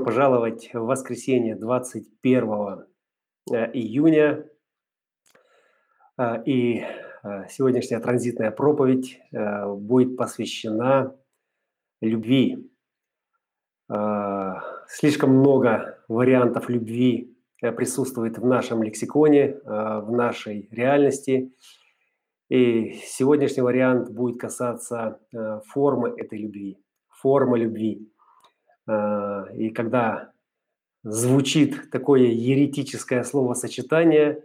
пожаловать в воскресенье 21 э, июня. Э, и э, сегодняшняя транзитная проповедь будет посвящена любви. Слишком много вариантов любви присутствует в нашем лексиконе, в нашей реальности. И сегодняшний вариант будет касаться формы этой любви, формы любви. Э, и когда звучит такое еретическое словосочетание,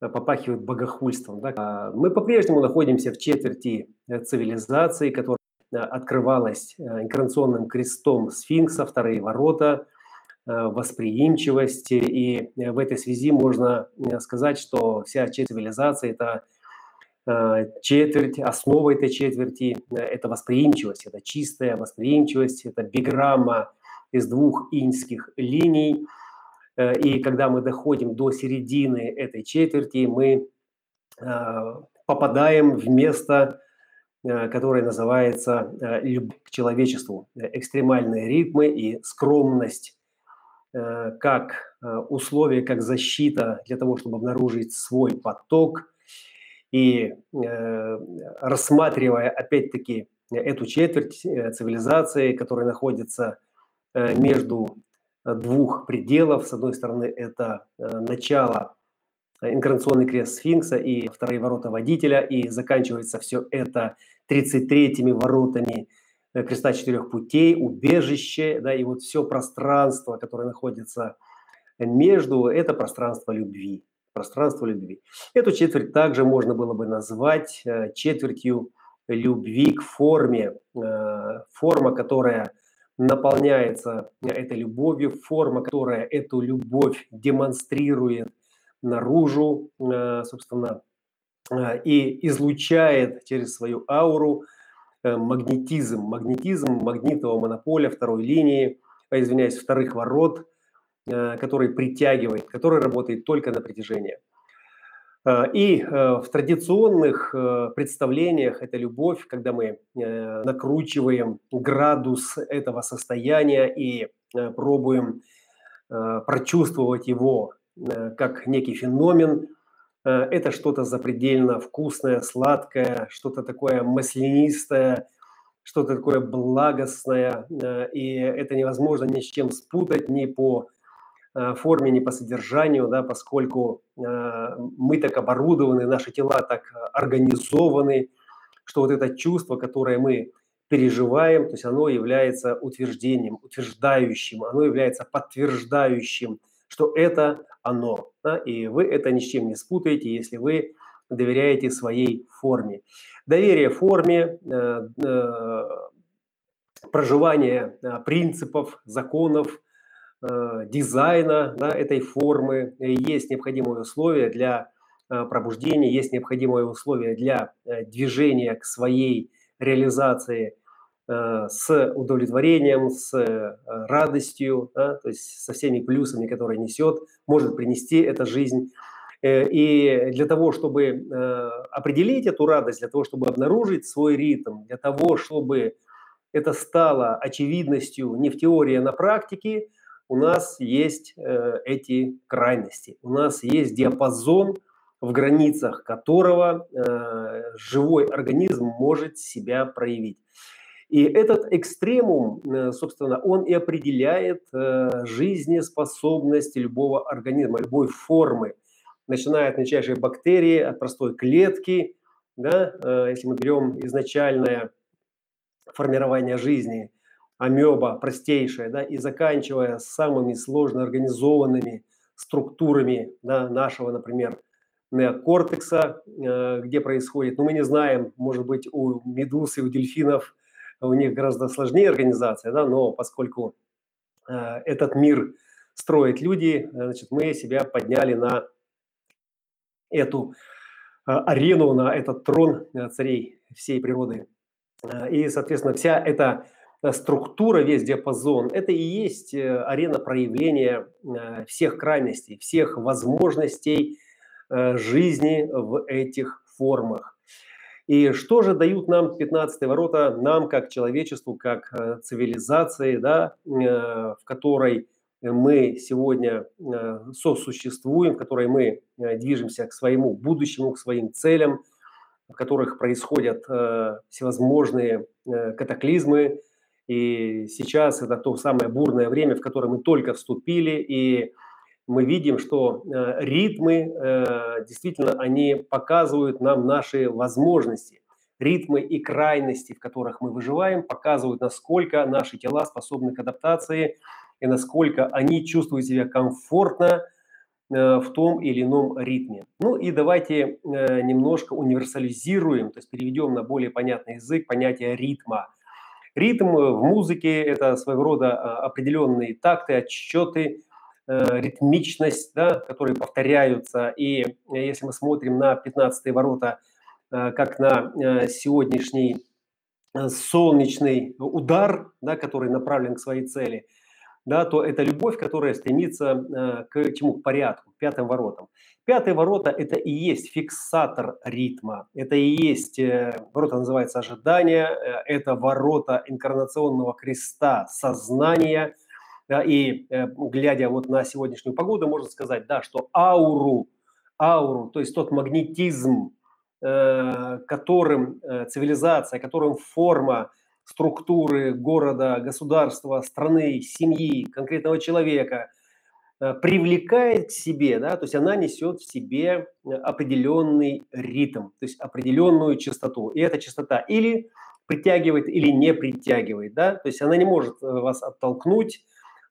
э, попахивает богохульством. Да? А мы по-прежнему находимся в четверти э, цивилизации, которая открывалась инкарнационным крестом сфинкса, вторые ворота, восприимчивости. И в этой связи можно сказать, что вся цивилизация – это четверть, основа этой четверти – это восприимчивость, это чистая восприимчивость, это биграмма из двух иньских линий. Э, и когда мы доходим до середины этой четверти, мы э, попадаем в место, которое называется любовь к человечеству, экстремальные ритмы и скромность как условие, как защита для того, чтобы обнаружить свой поток – и э, рассматривая опять-таки эту четверть э, цивилизации, которая находится э, между двух пределов, с одной стороны это начало инкарнационный крест сфинкса и вторые ворота водителя, и заканчивается все это 33-ми воротами креста четырех путей, убежище, да, и вот все пространство, которое находится между, это пространство любви пространство любви. Эту четверть также можно было бы назвать э, четвертью любви к форме, э, форма, которая наполняется этой любовью, форма, которая эту любовь демонстрирует наружу, э, собственно, и излучает через свою ауру магнетизм, магнетизм магнитного монополя второй линии, извиняюсь, вторых ворот – который притягивает, который работает только на притяжение. Э, и э, в традиционных представлениях это любовь, когда мы накручиваем градус этого состояния и пробуем прочувствовать его как некий феномен. Это что-то запредельно вкусное, сладкое, что-то такое маслянистое, что-то такое благостное. И это невозможно ни с чем спутать, ни по Э, форме, не по содержанию, да, поскольку э, мы так оборудованы, наши тела так организованы, что вот это чувство, которое мы переживаем, то есть оно является утверждением, утверждающим, оно является подтверждающим, что это оно. Да, и вы это ни с чем не спутаете, если вы доверяете своей форме. Доверие форме, э, проживание принципов, законов, Э, дизайна да, этой формы, есть необходимые условия для э, пробуждения, есть необходимые условия для э, движения к своей реализации с удовлетворением, с радостью, да, то есть со всеми плюсами, которые несет, может принести эта жизнь. И для того, чтобы определить эту радость, для того, чтобы обнаружить свой ритм, для того, чтобы это стало очевидностью не в теории, а на практике – у нас есть э, эти крайности, у нас есть диапазон, в границах которого э, живой организм может себя проявить. И этот экстремум, э, собственно, он и определяет э, жизнеспособность любого организма, любой формы, начиная от мельчайшей бактерии, от простой клетки, да, э, если мы берем изначальное формирование жизни – амеба простейшая, да, и заканчивая самыми сложно организованными структурами да, нашего, например, неокортекса, э, где происходит, ну, мы не знаем, может быть, у медуз и у дельфинов у них гораздо сложнее организация, да, но поскольку э, этот мир строят люди, значит, мы себя подняли на эту э, арену, на этот трон царей всей природы. И, соответственно, вся эта Э, структура, весь диапазон, это и есть э, арена проявления э, всех крайностей, всех возможностей жизни в этих формах. И что же дают нам 15 ворота, нам как человечеству, как э, цивилизации, да, э, в которой мы сегодня э, сосуществуем, в которой мы движемся к своему будущему, к своим целям, в которых происходят всевозможные катаклизмы. И сейчас это то самое бурное время, в которое мы только вступили, и мы видим, что э, ритмы э, действительно они показывают нам наши возможности. Ритмы и крайности, в которых мы выживаем, показывают, насколько наши тела способны к адаптации и насколько они чувствуют себя комфортно э, в том или ином ритме. Ну и давайте немножко универсализируем, то есть переведем на более понятный язык понятие ритма. Ритм в музыке – это своего рода а, определенные такты, отсчеты, Э, ритмичность, да, которые повторяются. И э, если мы смотрим на 15 ворота э, как на сегодняшний солнечный удар, да, который направлен к своей цели, да, то это любовь, которая стремится к чему? К порядку, к пятым воротам. Пятые ворота – это и есть фиксатор ритма, это и есть, ворота называется ожидание, это ворота инкарнационного креста, сознания – да, и э, глядя вот на сегодняшнюю погоду, можно сказать, да, что ауру, ауру, то есть тот магнетизм, э, которым э, цивилизация, которым форма структуры города, государства, страны, семьи, конкретного человека привлекает к себе, да, то есть она несет в себе определенный ритм, то есть определенную частоту. И эта частота или притягивает, или не притягивает, да, то есть она не может вас оттолкнуть,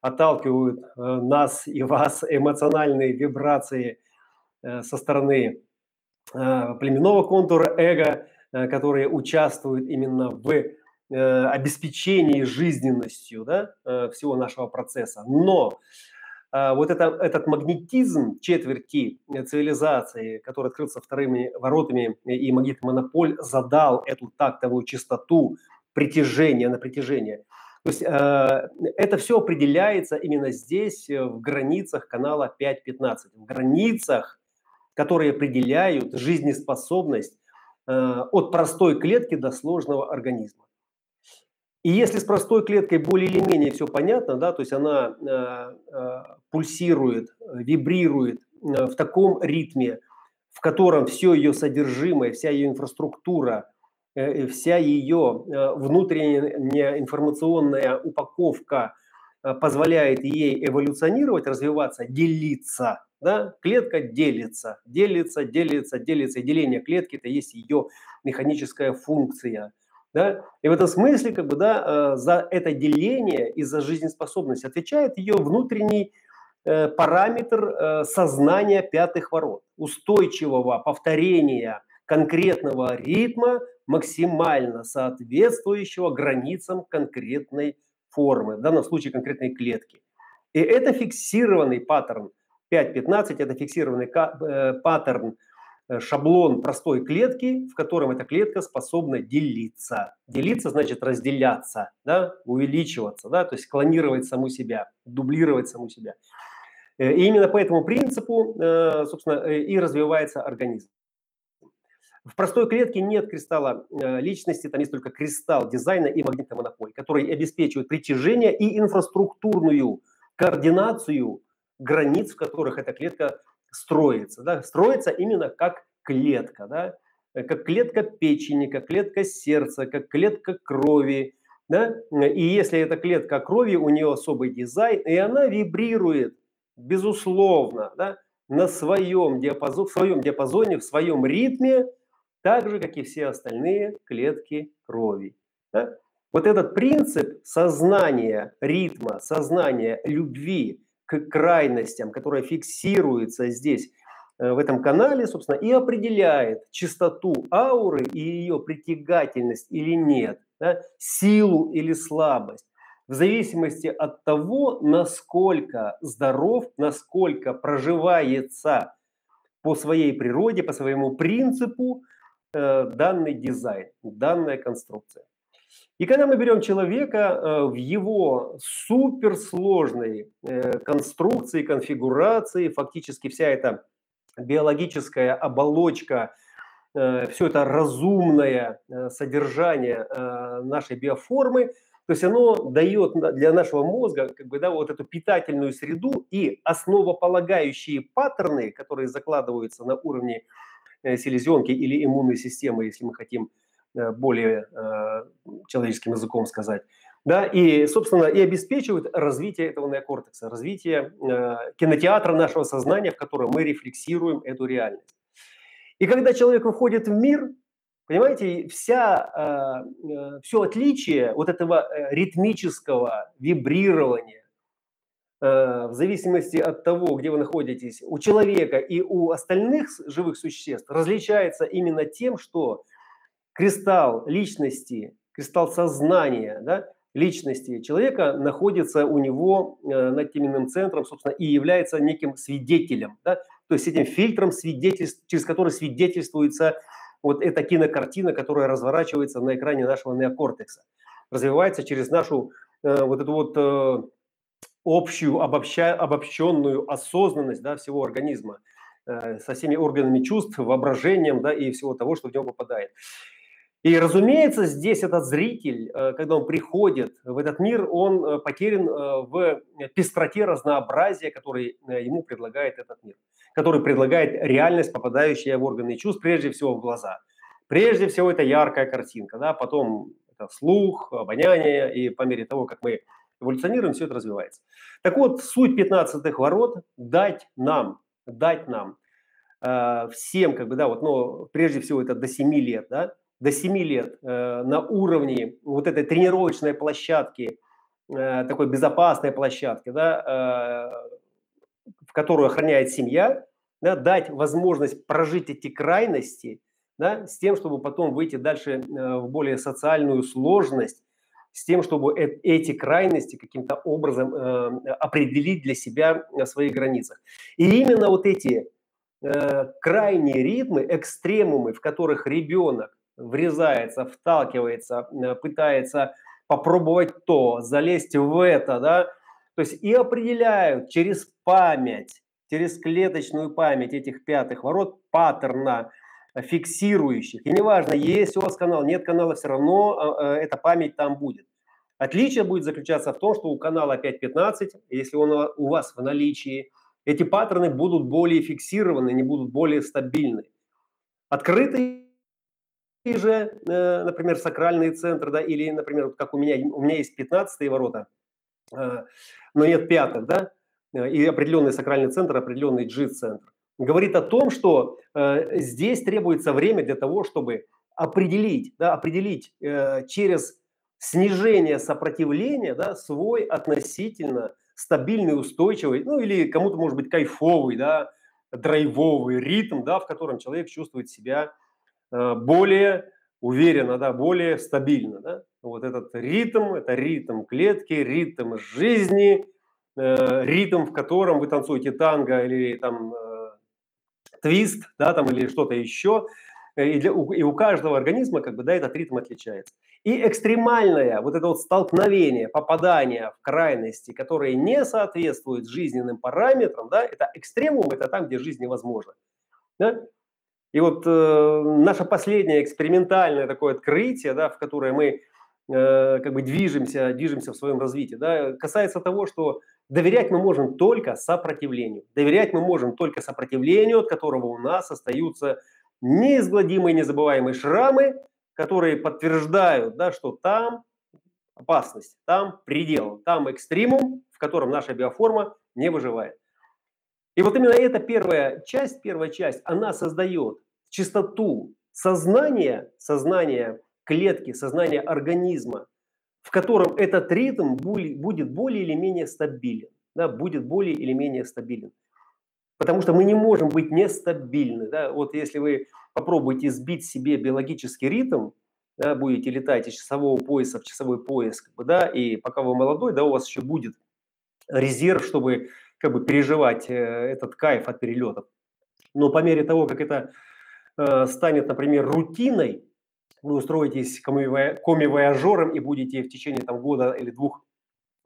отталкивают э, нас и вас эмоциональные вибрации э, со стороны э, племенного контура эго, которые участвуют именно в обеспечении жизненностью да, всего нашего процесса. Но вот это, этот магнетизм четверти цивилизации, который открылся вторыми воротами, и магнитный монополь задал эту тактовую частоту притяжения на притяжение – то есть э, это все определяется именно здесь, э, в границах канала 5.15, в границах, которые определяют жизнеспособность э, от простой клетки до сложного организма. И если с простой клеткой более или менее все понятно, да, то есть она э, э, пульсирует, вибрирует э, в таком ритме, в котором все ее содержимое, вся ее инфраструктура Э, вся ее э, внутренняя информационная упаковка э, позволяет ей эволюционировать, развиваться, делиться. Да? Клетка делится, делится, делится, делится. И деление клетки – это есть ее механическая функция. Да? И в этом смысле как бы, да, за это деление и за жизнеспособность отвечает ее внутренний параметр сознания пятых ворот, устойчивого повторения конкретного ритма максимально соответствующего границам конкретной формы, в данном случае конкретной клетки. И это фиксированный паттерн 5.15, это фиксированный э, паттерн, э, шаблон простой клетки, в котором эта клетка способна делиться. Делиться значит разделяться, да, увеличиваться, да, то есть клонировать саму себя, дублировать саму себя. Э, и именно по этому принципу, собственно, и развивается организм. В простой клетке нет кристалла э, личности, там есть только кристалл дизайна и магнитный монополь, который обеспечивает притяжение и инфраструктурную координацию границ, в которых эта клетка строится. Да? Строится именно как клетка, да? как клетка печени, как клетка сердца, как клетка крови. Да? И если эта клетка крови, у нее особый дизайн, и она вибрирует, безусловно, да? на своем диапазоне, в своем диапазоне, в своем ритме, так же, как и все остальные клетки крови. Да? Вот этот принцип сознания ритма, сознания любви к крайностям, которая фиксируется здесь, э, в этом канале, собственно, и определяет чистоту ауры и ее притягательность или нет, да? силу или слабость, в зависимости от того, насколько здоров, насколько проживается по своей природе, по своему принципу Э, данный дизайн, данная конструкция. И когда мы берем человека э, в его суперсложной э, конструкции, конфигурации, фактически вся эта биологическая оболочка э, все это разумное содержание нашей биоформы, то есть оно дает для нашего мозга как бы, да, вот эту питательную среду и основополагающие паттерны, которые закладываются на уровне селезенки или иммунной системы, если мы хотим более человеческим языком сказать, да, и, собственно, и обеспечивают развитие этого неокортекса, развитие э, кинотеатра нашего сознания, в котором мы рефлексируем эту реальность. И когда человек выходит в мир, понимаете, вся, э, э, все отличие вот этого э, ритмического вибрирования э, в зависимости от того, где вы находитесь, у человека и у остальных живых существ различается именно тем, что кристалл личности, кристалл сознания, да, личности человека находится у него э, над теменным центром, собственно, и является неким свидетелем, да? то есть этим фильтром, свидетельств, через который свидетельствуется вот эта кинокартина, которая разворачивается на экране нашего неокортекса, развивается через нашу э, вот эту вот э, общую, обобща, обобщенную осознанность да, всего организма э, со всеми органами чувств, воображением да, и всего того, что в него попадает. И, разумеется, здесь этот зритель, э, когда он приходит в этот мир, он э, потерян э, в пестроте разнообразия, который ему предлагает этот мир, который предлагает реальность, попадающая в органы чувств, прежде всего в глаза. Прежде всего это яркая картинка, да, потом это слух, обоняние, и по мере того, как мы эволюционируем, все это развивается. Так вот, суть 15-х ворот – дать нам, дать нам, всем, как бы, да, вот, но прежде всего это до 7 лет, да, до 7 лет э, на уровне вот этой тренировочной площадки, э, такой безопасной площадки, да, э, в которую охраняет семья, да, дать возможность прожить эти крайности, да, с тем, чтобы потом выйти дальше в более социальную сложность, с тем, чтобы эти крайности каким-то образом определить для себя на своих границах. И именно вот эти крайние ритмы, экстремумы, в которых ребенок врезается, вталкивается, э, пытается попробовать то, залезть в это, да, то есть и определяют через память, через клеточную память этих пятых ворот паттерна фиксирующих. И неважно, есть у вас канал, нет канала, все равно э, эта память там будет. Отличие будет заключаться в том, что у канала 5.15, если он у вас в наличии, эти паттерны будут более фиксированы, они будут более стабильны. Открытый же, э, например, сакральные центры, да, или, например, вот как у меня, у меня есть 15 ворота, э, но нет пятых, да, э, и определенный сакральный центр, определенный G-центр. Говорит о том, что здесь требуется время для того, чтобы определить, да, определить через снижение сопротивления да, свой относительно стабильный, устойчивый, ну или кому-то может быть кайфовый, да, драйвовый ритм, да, в котором человек чувствует себя более уверенно, да, более стабильно. Да? Вот этот ритм, это ритм клетки, ритм жизни, э, ритм, в котором вы танцуете танго или там э, твист, да, там или что-то еще. И, для, и у каждого организма как бы, да, этот ритм отличается. И экстремальное вот это вот столкновение, попадание в крайности, которые не соответствуют жизненным параметрам, да, это экстремум, это там, где жизнь невозможна. Да? И вот э, наше последнее экспериментальное такое открытие, да, в которое мы э, как бы движемся, движемся в своем развитии, да, касается того, что доверять мы можем только сопротивлению. Доверять мы можем только сопротивлению, от которого у нас остаются неизгладимые, незабываемые шрамы, которые подтверждают, да, что там опасность, там предел, там экстремум, в котором наша биоформа не выживает. И вот именно эта первая часть, первая часть, она создает чистоту сознания, сознания клетки, сознания организма, в котором этот ритм будет более или менее стабилен. Да, будет более или менее стабилен. Потому что мы не можем быть нестабильны. Да? Вот если вы попробуете сбить себе биологический ритм, да, будете летать из часового пояса в часовой пояс, как бы, да, и пока вы молодой, да, у вас еще будет резерв, чтобы как бы переживать э, этот кайф от перелетов. Но по мере того, как это э, станет, например, рутиной, вы устроитесь коми-вояжером и будете в течение там, года или двух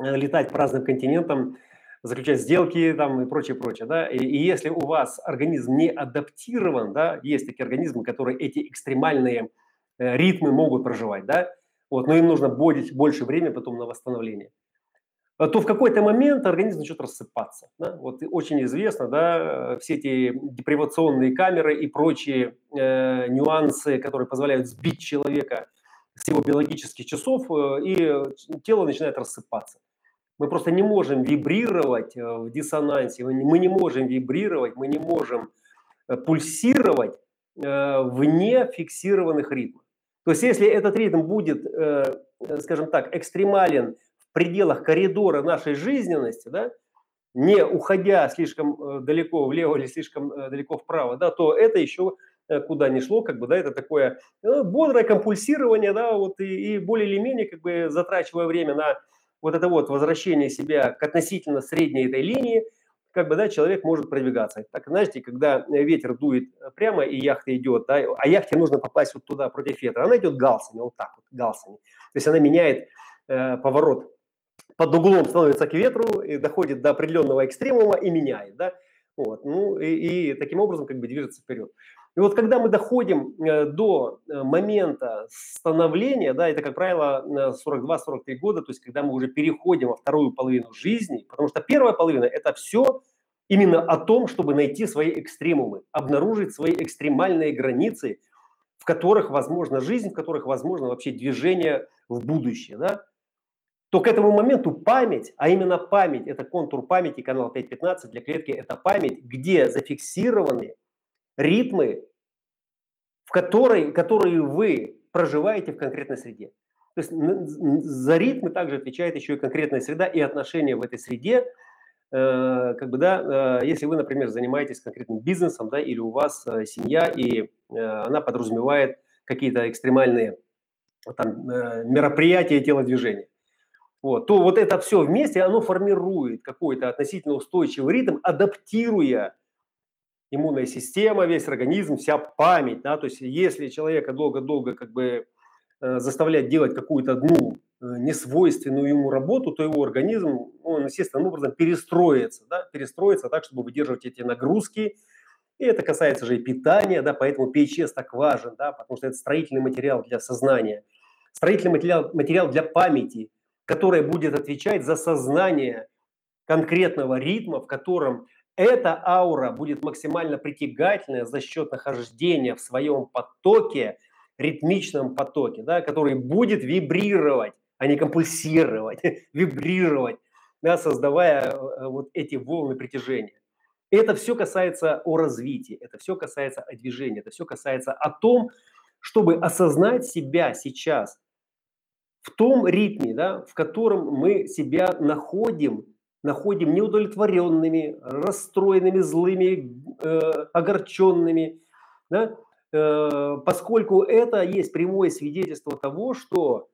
э, летать по разным континентам, заключать сделки там и прочее, прочее, да, и, и если у вас организм не адаптирован, да, есть такие организмы, которые эти экстремальные э, ритмы могут проживать, да, вот, но им нужно больше, больше времени потом на восстановление то в какой-то момент организм начнет рассыпаться. Да? Вот очень известно, да, все эти депривационные камеры и прочие э, нюансы, которые позволяют сбить человека с его биологических часов, э, и тело начинает рассыпаться. Мы просто не можем вибрировать э, в диссонансе, мы не можем вибрировать, мы не можем э, пульсировать э, вне фиксированных ритмов. То есть если этот ритм будет, скажем так, экстремален пределах коридора нашей жизненности, да, не уходя слишком далеко влево или слишком далеко вправо, да, то это еще куда ни шло, как бы, да, это такое бодрое компульсирование, да, вот и, и более или менее, как бы, затрачивая время на вот это вот возвращение себя к относительно средней этой линии, как бы, да, человек может продвигаться. Так, знаете, когда ветер дует прямо и яхта идет, да, а яхте нужно попасть вот туда против ветра, она идет галсами, вот так вот, галсами. То есть она меняет э, поворот под углом становится к ветру и доходит до определенного экстремума и меняет, да, вот, ну и, и таким образом как бы движется вперед. И вот когда мы доходим э, до э, момента становления, да, это, как правило, 42-43 года, то есть когда мы уже переходим во вторую половину жизни, потому что первая половина – это все именно о том, чтобы найти свои экстремумы, обнаружить свои экстремальные границы, в которых возможна жизнь, в которых возможно вообще движение в будущее, да, то к этому моменту память, а именно память, это контур памяти, канал 5.15 для клетки, это память, где зафиксированы ритмы, в которой, которые вы проживаете в конкретной среде. То есть за ритмы также отвечает еще и конкретная среда и отношения в этой среде. Э, как бы, да, э, если вы, например, занимаетесь конкретным бизнесом, да, или у вас э, семья, и она подразумевает какие-то экстремальные там, мероприятия телодвижения, вот, то вот это все вместе, оно формирует какой-то относительно устойчивый ритм, адаптируя иммунная система, весь организм, вся память, да, то есть если человека долго-долго как бы э, заставлять делать какую-то одну э, несвойственную ему работу, то его организм, он естественным образом перестроится, да, перестроится так, чтобы выдерживать эти нагрузки, и это касается же и питания, да, поэтому PHS так важен, да, потому что это строительный материал для сознания, строительный материал, материал для памяти, который будет отвечать за сознание конкретного ритма, в котором эта аура будет максимально притягательная за счет нахождения в своем потоке, ритмичном потоке, да, который будет вибрировать, а не компульсировать, вибрировать, да, создавая э, вот эти волны притяжения. Это все касается о развитии, это все касается о движении, это все касается о том, чтобы осознать себя сейчас в том ритме, да, в котором мы себя находим находим неудовлетворенными, расстроенными, злыми, э, огорченными, да? э, поскольку это есть прямое свидетельство того, что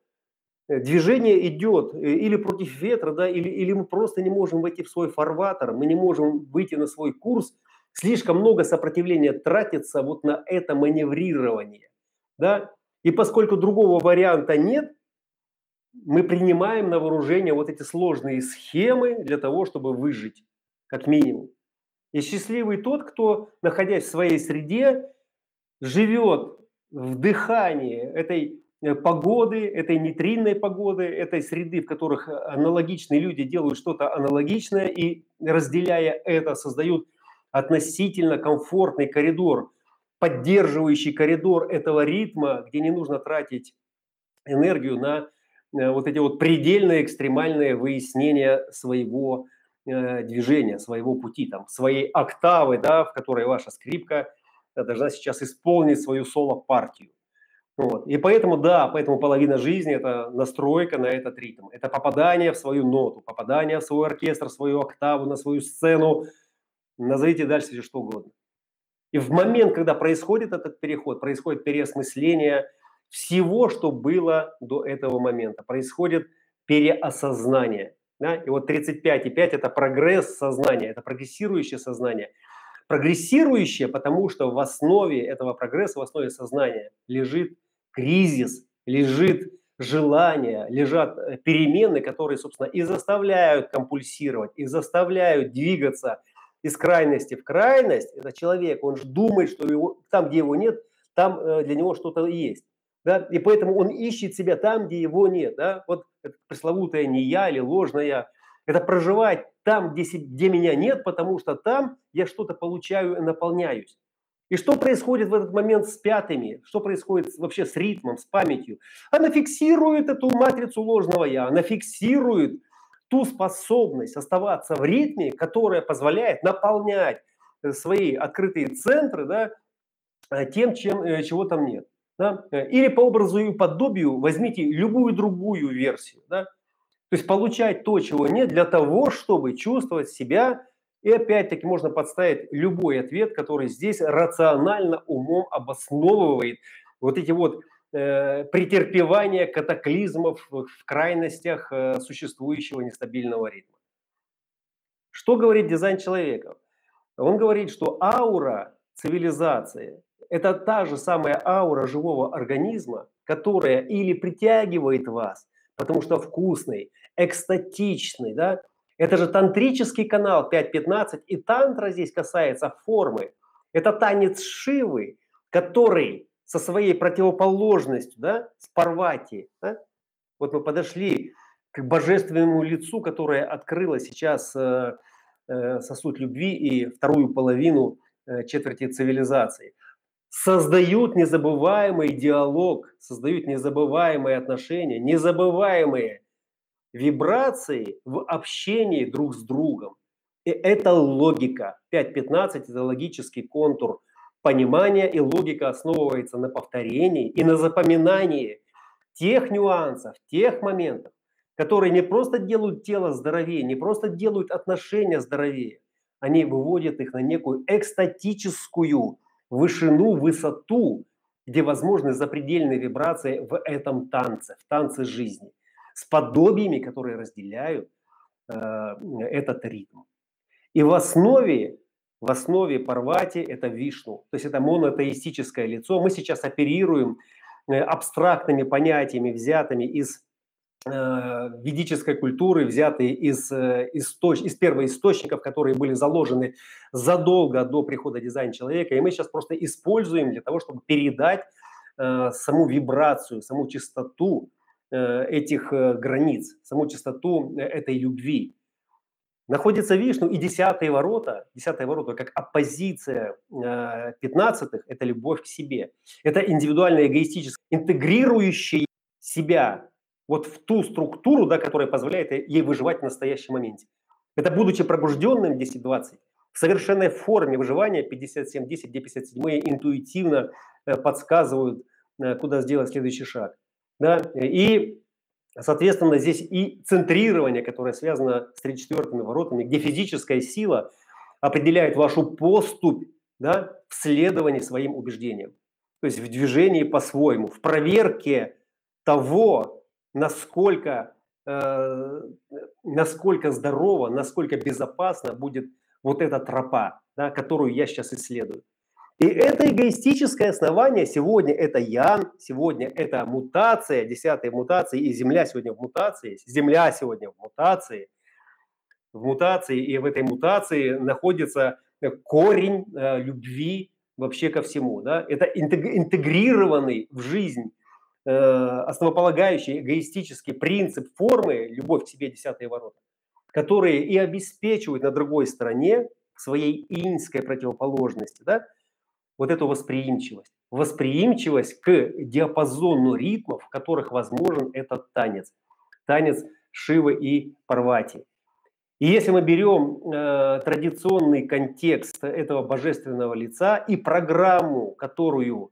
э, движение идет э, или против ветра, да, или, или мы просто не можем войти в свой фарватер, мы не можем выйти на свой курс, слишком много сопротивления тратится вот на это маневрирование. Да? И поскольку другого варианта нет, мы принимаем на вооружение вот эти сложные схемы для того, чтобы выжить, как минимум. И счастливый тот, кто, находясь в своей среде, живет в дыхании этой э, погоды, этой нейтринной погоды, этой среды, в которых аналогичные люди делают что-то аналогичное и, разделяя это, создают относительно комфортный коридор, поддерживающий коридор этого ритма, где не нужно тратить энергию на Э, вот эти вот предельные экстремальные выяснения своего э, движения, своего пути, там, своей октавы, да, в которой ваша скрипка э, должна сейчас исполнить свою соло-партию. Вот. И поэтому, да, поэтому половина жизни – это настройка на этот ритм. Это попадание в свою ноту, попадание в свой оркестр, в свою октаву, на свою сцену. Назовите дальше что угодно. И в момент, когда происходит этот переход, происходит переосмысление – всего, что было до этого момента. Происходит переосознание. Да? И вот 35,5 – это прогресс сознания, это прогрессирующее сознание. Прогрессирующее, потому что в основе этого прогресса, в основе сознания лежит кризис, лежит желания, лежат э, перемены, которые, собственно, и заставляют компульсировать, и заставляют двигаться из крайности в крайность. Это человек, он же думает, что его, там, где его нет, там э, для него что-то есть. Да? И поэтому он ищет себя там, где его нет. Да? Вот пресловутая не я или ложная. Это проживать там, где, где меня нет, потому что там я что-то получаю и наполняюсь. И что происходит в этот момент с пятыми? Что происходит вообще с ритмом, с памятью? Она фиксирует эту матрицу ложного я, она фиксирует ту способность оставаться в ритме, которая позволяет наполнять э, свои открытые центры да, э, тем, чем, э, чего там нет. Да? Или по образу и подобию возьмите любую другую версию. Да? То есть получать то, чего нет, для того, чтобы чувствовать себя и опять-таки можно подставить любой ответ, который здесь рационально умом обосновывает вот эти вот э, претерпевания катаклизмов в крайностях э, существующего нестабильного ритма. Что говорит дизайн человека? Он говорит, что аура цивилизации – это та же самая аура живого организма, которая или притягивает вас, потому что вкусный, экстатичный, да, это же тантрический канал 5.15, и тантра здесь касается формы. Это танец Шивы, который со своей противоположностью, да, с Парвати, да? вот мы подошли к божественному лицу, которое открыло сейчас э, э, сосуд любви и вторую половину э, четверти цивилизации. Создают незабываемый диалог, создают незабываемые отношения, незабываемые вибрации в общении друг с другом. И это логика. 5.15 – это логический контур понимания, и логика основывается на повторении и на запоминании тех нюансов, тех моментов, которые не просто делают тело здоровее, не просто делают отношения здоровее, они выводят их на некую экстатическую вышину, высоту, где возможны запредельные вибрации в этом танце, в танце жизни – с подобиями, которые разделяют э, этот ритм. И в основе, в основе Парвати это Вишну, то есть это монотеистическое лицо. Мы сейчас оперируем э, абстрактными понятиями, взятыми из ведической культуры, взятые из, э, источ... из первоисточников, которые были заложены задолго до прихода дизайна человека. И мы сейчас просто используем для того, чтобы передать э, саму вибрацию, саму частоту Э, этих э, границ, саму чистоту э, этой любви. Находится Вишну и десятые ворота, десятые ворота как оппозиция пятнадцатых – это любовь к себе. Это индивидуально эгоистическая, интегрирующая себя вот в ту структуру, да, которая позволяет ей выживать в настоящем моменте. Это будучи пробужденным 10-20, в совершенной форме выживания 57-10, где 57 интуитивно подсказывают, куда сделать следующий шаг. Да? И, соответственно, здесь и центрирование, которое связано с 34-ми воротами, где физическая сила определяет вашу поступь да, в следовании своим убеждениям. То есть в движении по-своему, в проверке того, насколько, э, насколько здорово, насколько безопасно будет вот эта тропа, да, которую я сейчас исследую. И это эгоистическое основание сегодня это Ян, сегодня это мутация, десятая мутация, и Земля сегодня в мутации, Земля сегодня в мутации, в мутации, и в этой мутации находится корень э, любви вообще ко всему. Да? Это интегрированный в жизнь э, основополагающий эгоистический принцип формы «любовь к себе, десятые ворота», которые и обеспечивают на другой стороне своей инской противоположности, да, вот эту восприимчивость. Восприимчивость к диапазону ритмов, в которых возможен этот танец. Танец Шивы и Парвати. И если мы берем э, традиционный контекст этого божественного лица и программу, которую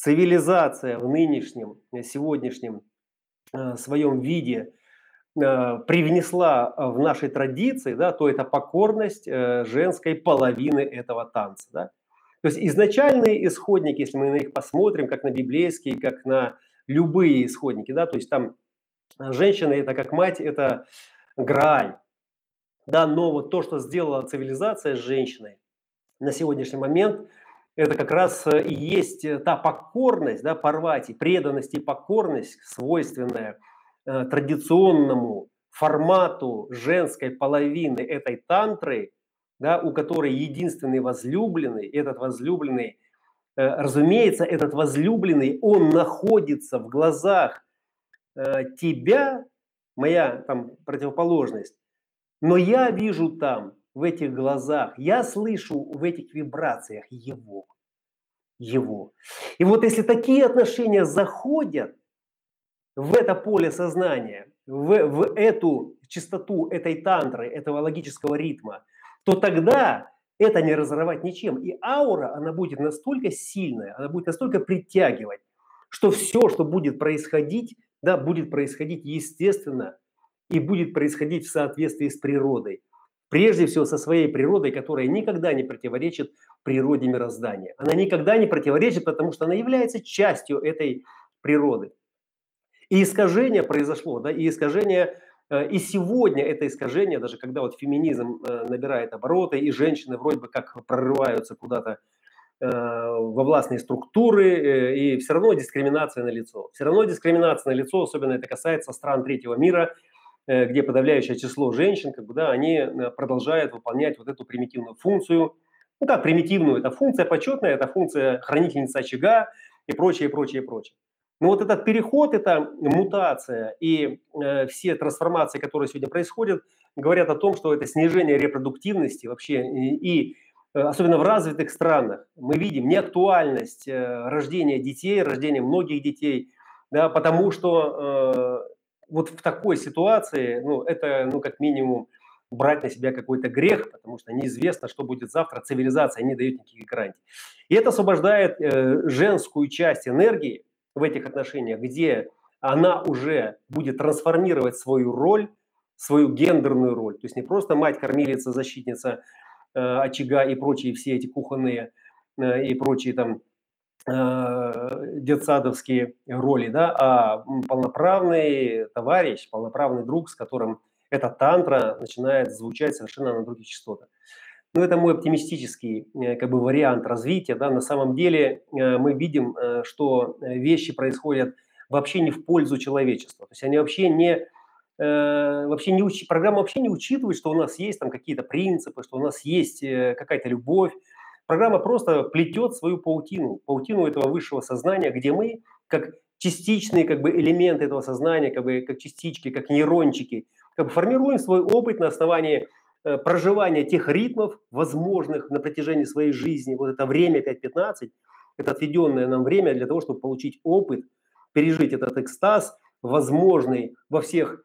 цивилизация в нынешнем, сегодняшнем э, своем виде э, привнесла в нашей традиции, да, то это покорность э, женской половины этого танца. Да? То есть изначальные исходники, если мы на них посмотрим, как на библейские, как на любые исходники, да, то есть там э, женщина это как мать, это грааль, да, но вот то, что сделала цивилизация с женщиной на сегодняшний момент, это как раз э, и есть э, та покорность, да, Парвати, преданность и покорность, свойственная э, традиционному формату женской половины этой тантры, да, у которой единственный возлюбленный, этот возлюбленный, э, разумеется, этот возлюбленный, он находится в глазах э, тебя, моя там противоположность, но я вижу там в этих глазах, я слышу в этих вибрациях его. Его. И вот если такие отношения заходят в это поле сознания, в, в эту чистоту этой тантры, этого логического ритма, то тогда это не разорвать ничем. И аура, она будет настолько сильная, она будет настолько притягивать, что все, что будет происходить, да, будет происходить естественно и будет происходить в соответствии с природой. Прежде всего со своей природой, которая никогда не противоречит природе мироздания. Она никогда не противоречит, потому что она является частью этой природы. И искажение произошло, да, и искажение, э, и сегодня это искажение, даже когда вот феминизм э, набирает обороты, и женщины вроде бы как прорываются куда-то э, во властные структуры, и все равно дискриминация на лицо. Все равно дискриминация на лицо, особенно это касается стран третьего мира – где подавляющее число женщин, как бы, да, они э, продолжают выполнять вот эту примитивную функцию. Ну как примитивную, это функция почетная, это функция хранительницы очага и прочее, прочее, прочее. Но вот этот переход, эта мутация и э, все трансформации, которые сегодня происходят, говорят о том, что это снижение репродуктивности вообще и, и э, особенно в развитых странах мы видим неактуальность э, рождения детей, рождения многих детей, да, потому что э, вот в такой ситуации, ну, это, ну, как минимум, брать на себя какой-то грех, потому что неизвестно, что будет завтра, цивилизация не дает никаких гарантий. И это освобождает э, женскую часть энергии в этих отношениях, где она уже будет трансформировать свою роль, свою гендерную роль. То есть не просто мать, кормилица, защитница э, очага и прочие все эти кухонные э, и прочие там детсадовские роли, да, а полноправный товарищ, полноправный друг, с которым эта тантра начинает звучать совершенно на других частотах. Ну, это мой оптимистический э, как бы вариант развития. Да. На самом деле э, мы видим, что вещи происходят вообще не в пользу человечества. То есть они вообще не вообще не уч... программа вообще не учитывает, что у нас есть там какие-то принципы, что у нас есть какая-то любовь, Программа просто плетет свою паутину, паутину этого высшего сознания, где мы, как частичные как бы, элементы этого сознания, как, бы, как частички, как нейрончики, как бы формируем свой опыт на основании э, проживания тех ритмов, возможных на протяжении своей жизни. Вот это время 5.15, это отведенное нам время для того, чтобы получить опыт, пережить этот экстаз, возможный во всех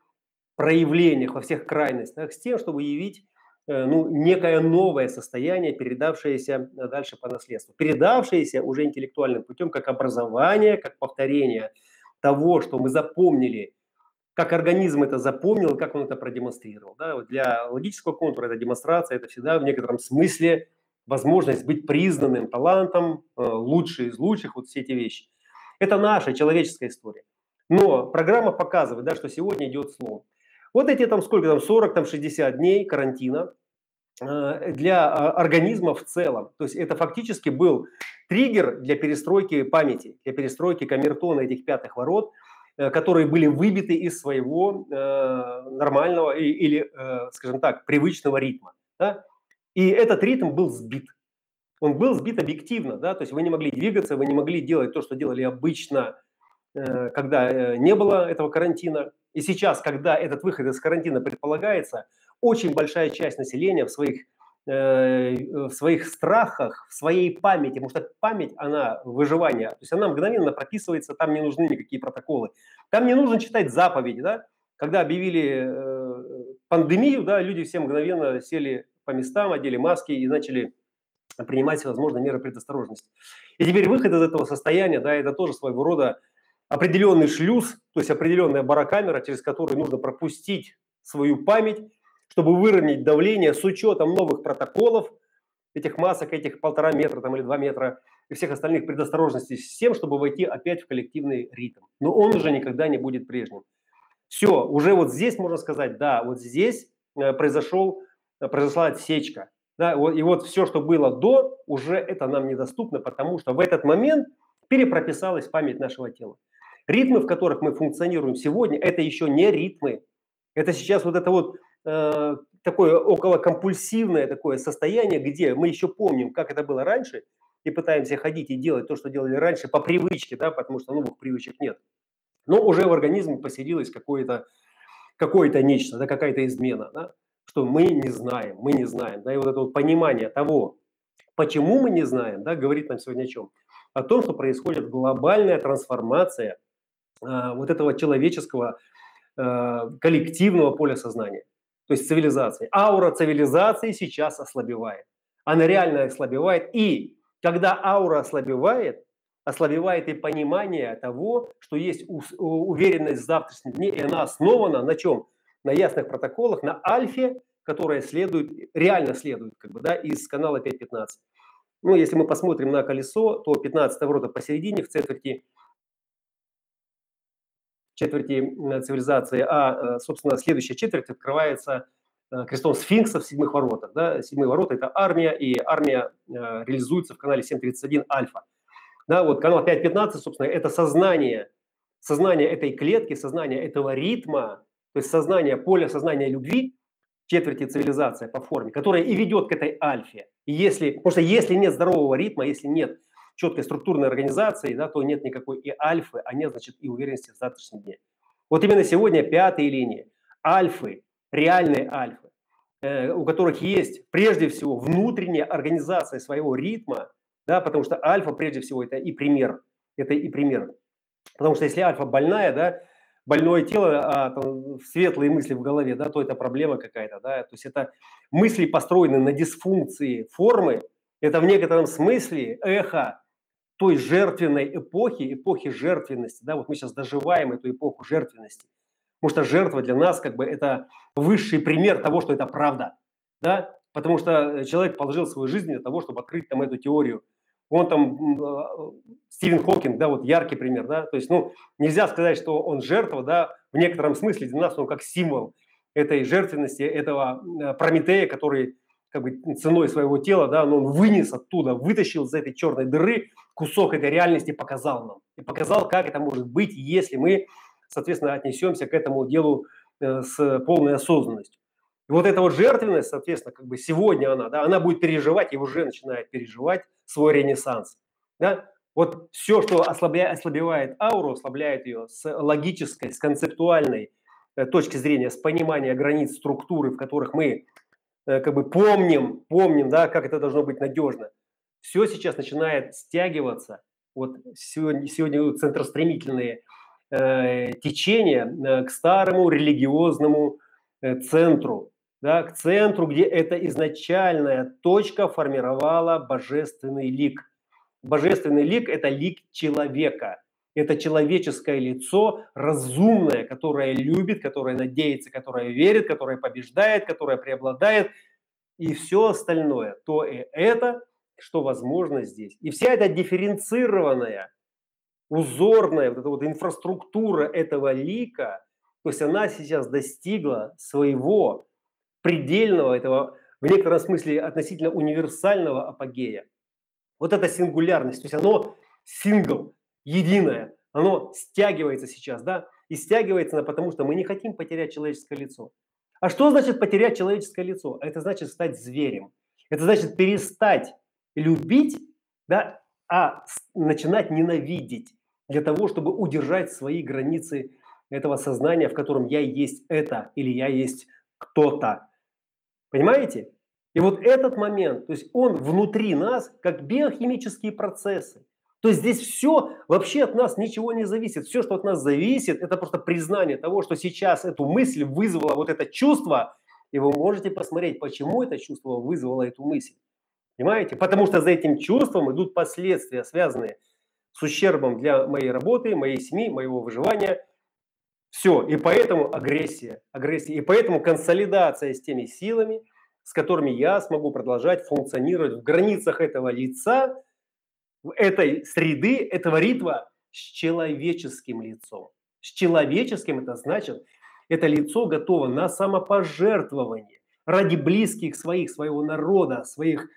проявлениях, во всех крайностях, с тем, чтобы явить ну, некое новое состояние, передавшееся э, дальше по наследству. Передавшееся уже интеллектуальным путем как образование, как повторение того, что мы запомнили, как организм это запомнил, как он это продемонстрировал. Да? Вот для логического контура эта демонстрация – это всегда в некотором смысле возможность быть признанным талантом, э, лучший из лучших, вот все эти вещи. Это наша человеческая история. Но программа показывает, да, что сегодня идет слом. Вот эти там сколько там, 40, там 60 дней карантина э, для а, организма в целом. То есть это фактически был триггер для перестройки памяти, для перестройки камертона этих пятых ворот, э, которые были выбиты из своего э, нормального или, скажем так, привычного ритма. Да? И этот ритм был сбит. Он был сбит объективно, да, то есть вы не могли двигаться, вы не могли делать то, что делали обычно, когда не было этого карантина. И сейчас, когда этот выход из карантина предполагается, очень большая часть населения в своих, э, в своих страхах, в своей памяти, потому что память, она выживание, то есть она мгновенно прописывается, там не нужны никакие протоколы. Там не нужно читать заповеди, да? Когда объявили э, пандемию, да, люди все мгновенно сели по местам, одели маски и начали принимать всевозможные меры предосторожности. И теперь выход из этого состояния, да, это тоже своего рода определенный шлюз, то есть определенная барокамера, через которую нужно пропустить свою память, чтобы выровнять давление с учетом новых протоколов, этих масок, этих полтора метра там, или два метра и всех остальных предосторожностей с тем, чтобы войти опять в коллективный ритм. Но он уже никогда не будет прежним. Все, уже вот здесь можно сказать, да, вот здесь э, произошел, э, произошла отсечка. Да, и вот все, что было до, уже это нам недоступно, потому что в этот момент перепрописалась память нашего тела. Ритмы, в которых мы функционируем сегодня, это еще не ритмы. Это сейчас вот это вот э, такое околокомпульсивное такое состояние, где мы еще помним, как это было раньше, и пытаемся ходить и делать то, что делали раньше по привычке, да, потому что новых привычек нет. Но уже в организме поселилось какое-то какое-то нечто, да, какая-то измена, да, что мы не знаем, мы не знаем. Да, и вот это вот понимание того, почему мы не знаем, да, говорит нам сегодня о чем? О том, что происходит глобальная трансформация вот этого человеческого э, коллективного поля сознания, то есть цивилизации. Аура цивилизации сейчас ослабевает. Она реально ослабевает. И когда аура ослабевает, ослабевает и понимание того, что есть уверенность в завтрашнем дне, и она основана на чем? На ясных протоколах, на альфе, которая следует, реально следует, как бы, да, из канала 5.15. Ну, если мы посмотрим на колесо, то 15 ворота посередине, в четверти, четверти цивилизации, а, э, собственно, следующая четверть открывается э, крестом сфинкса в седьмых воротах. Да? Седьмые ворота – это армия, и армия э, реализуется в канале 7.31 альфа. Да, вот канал 5.15, собственно, это сознание, сознание этой клетки, сознание этого ритма, то есть сознание, поле сознания любви, четверти цивилизация по форме, которая и ведет к этой альфе. И если, потому что если нет здорового ритма, если нет четкой структурной организации, да, то нет никакой и альфы, а нет, значит, и уверенности в завтрашнем дне. Вот именно сегодня пятые линии, альфы, реальные альфы, э, у которых есть прежде всего внутренняя организация своего ритма, да, потому что альфа прежде всего это и пример, это и пример. Потому что если альфа больная, да, больное тело, а там, светлые мысли в голове, да, то это проблема какая-то, да, то есть это мысли построены на дисфункции формы, это в некотором смысле эхо той жертвенной эпохи, эпохи жертвенности, да, вот мы сейчас доживаем эту эпоху жертвенности, потому что жертва для нас как бы это высший пример того, что это правда, да, потому что человек положил свою жизнь для того, чтобы открыть там эту теорию. Он там, а, Стивен Хокинг, да, вот яркий пример, да, то есть, ну, нельзя сказать, что он жертва, да, в некотором смысле для нас он как символ этой жертвенности, этого э, Прометея, который как бы ценой своего тела, да, но он вынес оттуда, вытащил из этой черной дыры кусок этой реальности, показал нам. И показал, как это может быть, если мы, соответственно, отнесемся к этому делу э, с полной осознанностью. И вот эта вот жертвенность, соответственно, как бы сегодня она, да, она будет переживать и уже начинает переживать свой ренессанс. Да? Вот все, что ослабляет, ослабевает ауру, ослабляет ее с логической, с концептуальной э, точки зрения, с понимания границ структуры, в которых мы как бы помним, помним, да, как это должно быть надежно. Все сейчас начинает стягиваться. Вот сегодня, сегодня центростремительные э, течения э, к старому религиозному э, центру, да, к центру, где эта изначальная точка формировала божественный лик. Божественный лик – это лик человека. Это человеческое лицо, разумное, которое любит, которое надеется, которое верит, которое побеждает, которое преобладает. И все остальное, то и это, что возможно здесь. И вся эта дифференцированная, узорная вот эта вот инфраструктура этого лика, то есть она сейчас достигла своего предельного, этого в некотором смысле относительно универсального апогея. Вот эта сингулярность, то есть оно сингл, единое, оно стягивается сейчас, да, и стягивается, потому что мы не хотим потерять человеческое лицо. А что значит потерять человеческое лицо? Это значит стать зверем. Это значит перестать любить, да, а начинать ненавидеть для того, чтобы удержать свои границы этого сознания, в котором я есть это или я есть кто-то. Понимаете? И вот этот момент, то есть он внутри нас, как биохимические процессы. То есть здесь все, вообще от нас ничего не зависит. Все, что от нас зависит, это просто признание того, что сейчас эту мысль вызвала вот это чувство, и вы можете посмотреть, почему это чувство вызвало эту мысль. Понимаете? Потому что за этим чувством идут последствия, связанные с ущербом для моей работы, моей семьи, моего выживания. Все. И поэтому агрессия. агрессия. И поэтому консолидация с теми силами, с которыми я смогу продолжать функционировать в границах этого лица, этой среды, этого ритма с человеческим лицом. С человеческим это значит, это лицо готово на самопожертвование, ради близких своих, своего народа, своих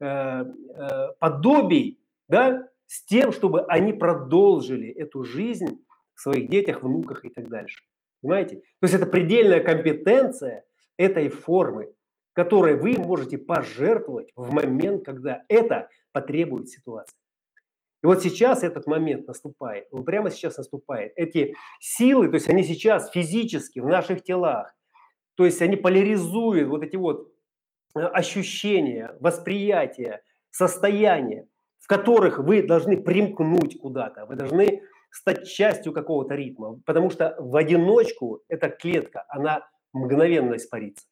э, э, подобий, да, с тем, чтобы они продолжили эту жизнь в своих детях, внуках и так дальше. Понимаете? То есть это предельная компетенция этой формы, которой вы можете пожертвовать в момент, когда это потребует ситуация. И вот сейчас этот момент наступает, он прямо сейчас наступает. Эти силы, то есть они сейчас физически в наших телах, то есть они поляризуют вот эти вот э, ощущения, восприятия, состояния, в которых вы должны примкнуть куда-то, вы должны стать частью какого-то ритма, потому что в одиночку эта клетка, она мгновенно испарится.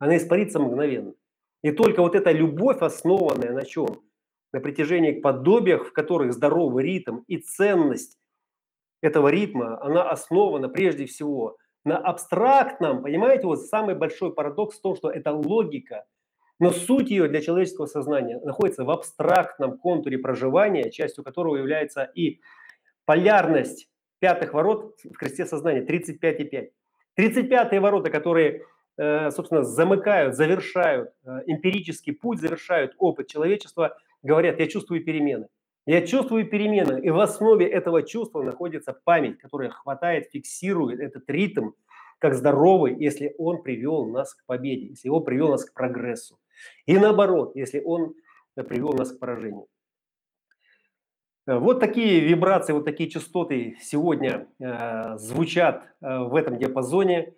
Она испарится мгновенно. И только вот эта любовь, основанная на чем? На протяжении подобиях, в которых здоровый ритм и ценность этого ритма, она основана прежде всего на абстрактном, понимаете, вот самый большой парадокс в том, что это логика, но суть ее для человеческого сознания находится в абстрактном контуре проживания, частью которого является и полярность пятых ворот в кресте сознания 35,5. 35 ворота, которые, э, собственно, замыкают, завершают э, эмпирический путь, завершают опыт человечества – говорят, я чувствую перемены. Я чувствую перемены, и в основе этого чувства находится память, которая хватает, фиксирует этот ритм как здоровый, если он привел нас к победе, если он привел нас к прогрессу. И наоборот, если он привел нас к поражению. Вот такие вибрации, вот такие частоты сегодня э, звучат э, в этом диапазоне.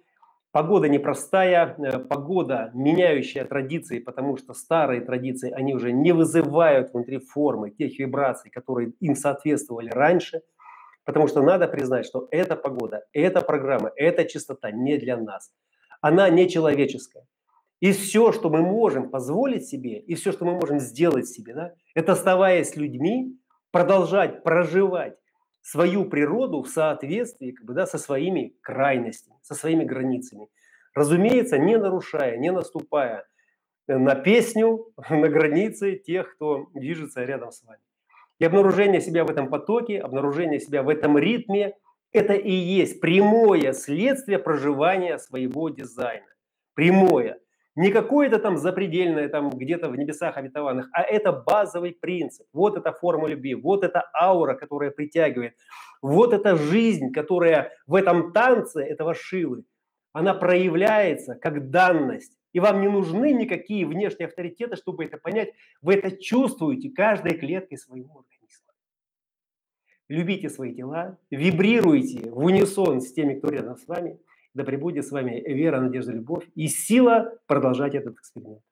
Погода непростая, э, погода меняющая традиции, потому что старые традиции, они уже не вызывают внутри формы тех вибраций, которые им соответствовали раньше, потому что надо признать, что эта погода, эта программа, эта частота не для нас. Она не человеческая. И все, что мы можем позволить себе, и все, что мы можем сделать себе, да, это оставаясь людьми, продолжать проживать свою природу в соответствии как бы, да, со своими крайностями, со своими границами. Разумеется, не нарушая, не наступая на песню, на границы тех, кто движется рядом с вами. И обнаружение себя в этом потоке, обнаружение себя в этом ритме – это и есть прямое следствие проживания своего дизайна. Прямое. Не какое-то там запредельное там где-то в небесах обетованных, а это базовый принцип. Вот эта форма любви, вот эта аура, которая притягивает. Вот эта жизнь, которая в этом танце этого Шивы, она проявляется как данность. И вам не нужны никакие внешние авторитеты, чтобы это понять. Вы это чувствуете каждой клеткой своего организма. Любите свои тела, вибрируйте в унисон с теми, кто рядом с вами – да пребудет с вами вера, надежда, любовь и сила продолжать этот эксперимент.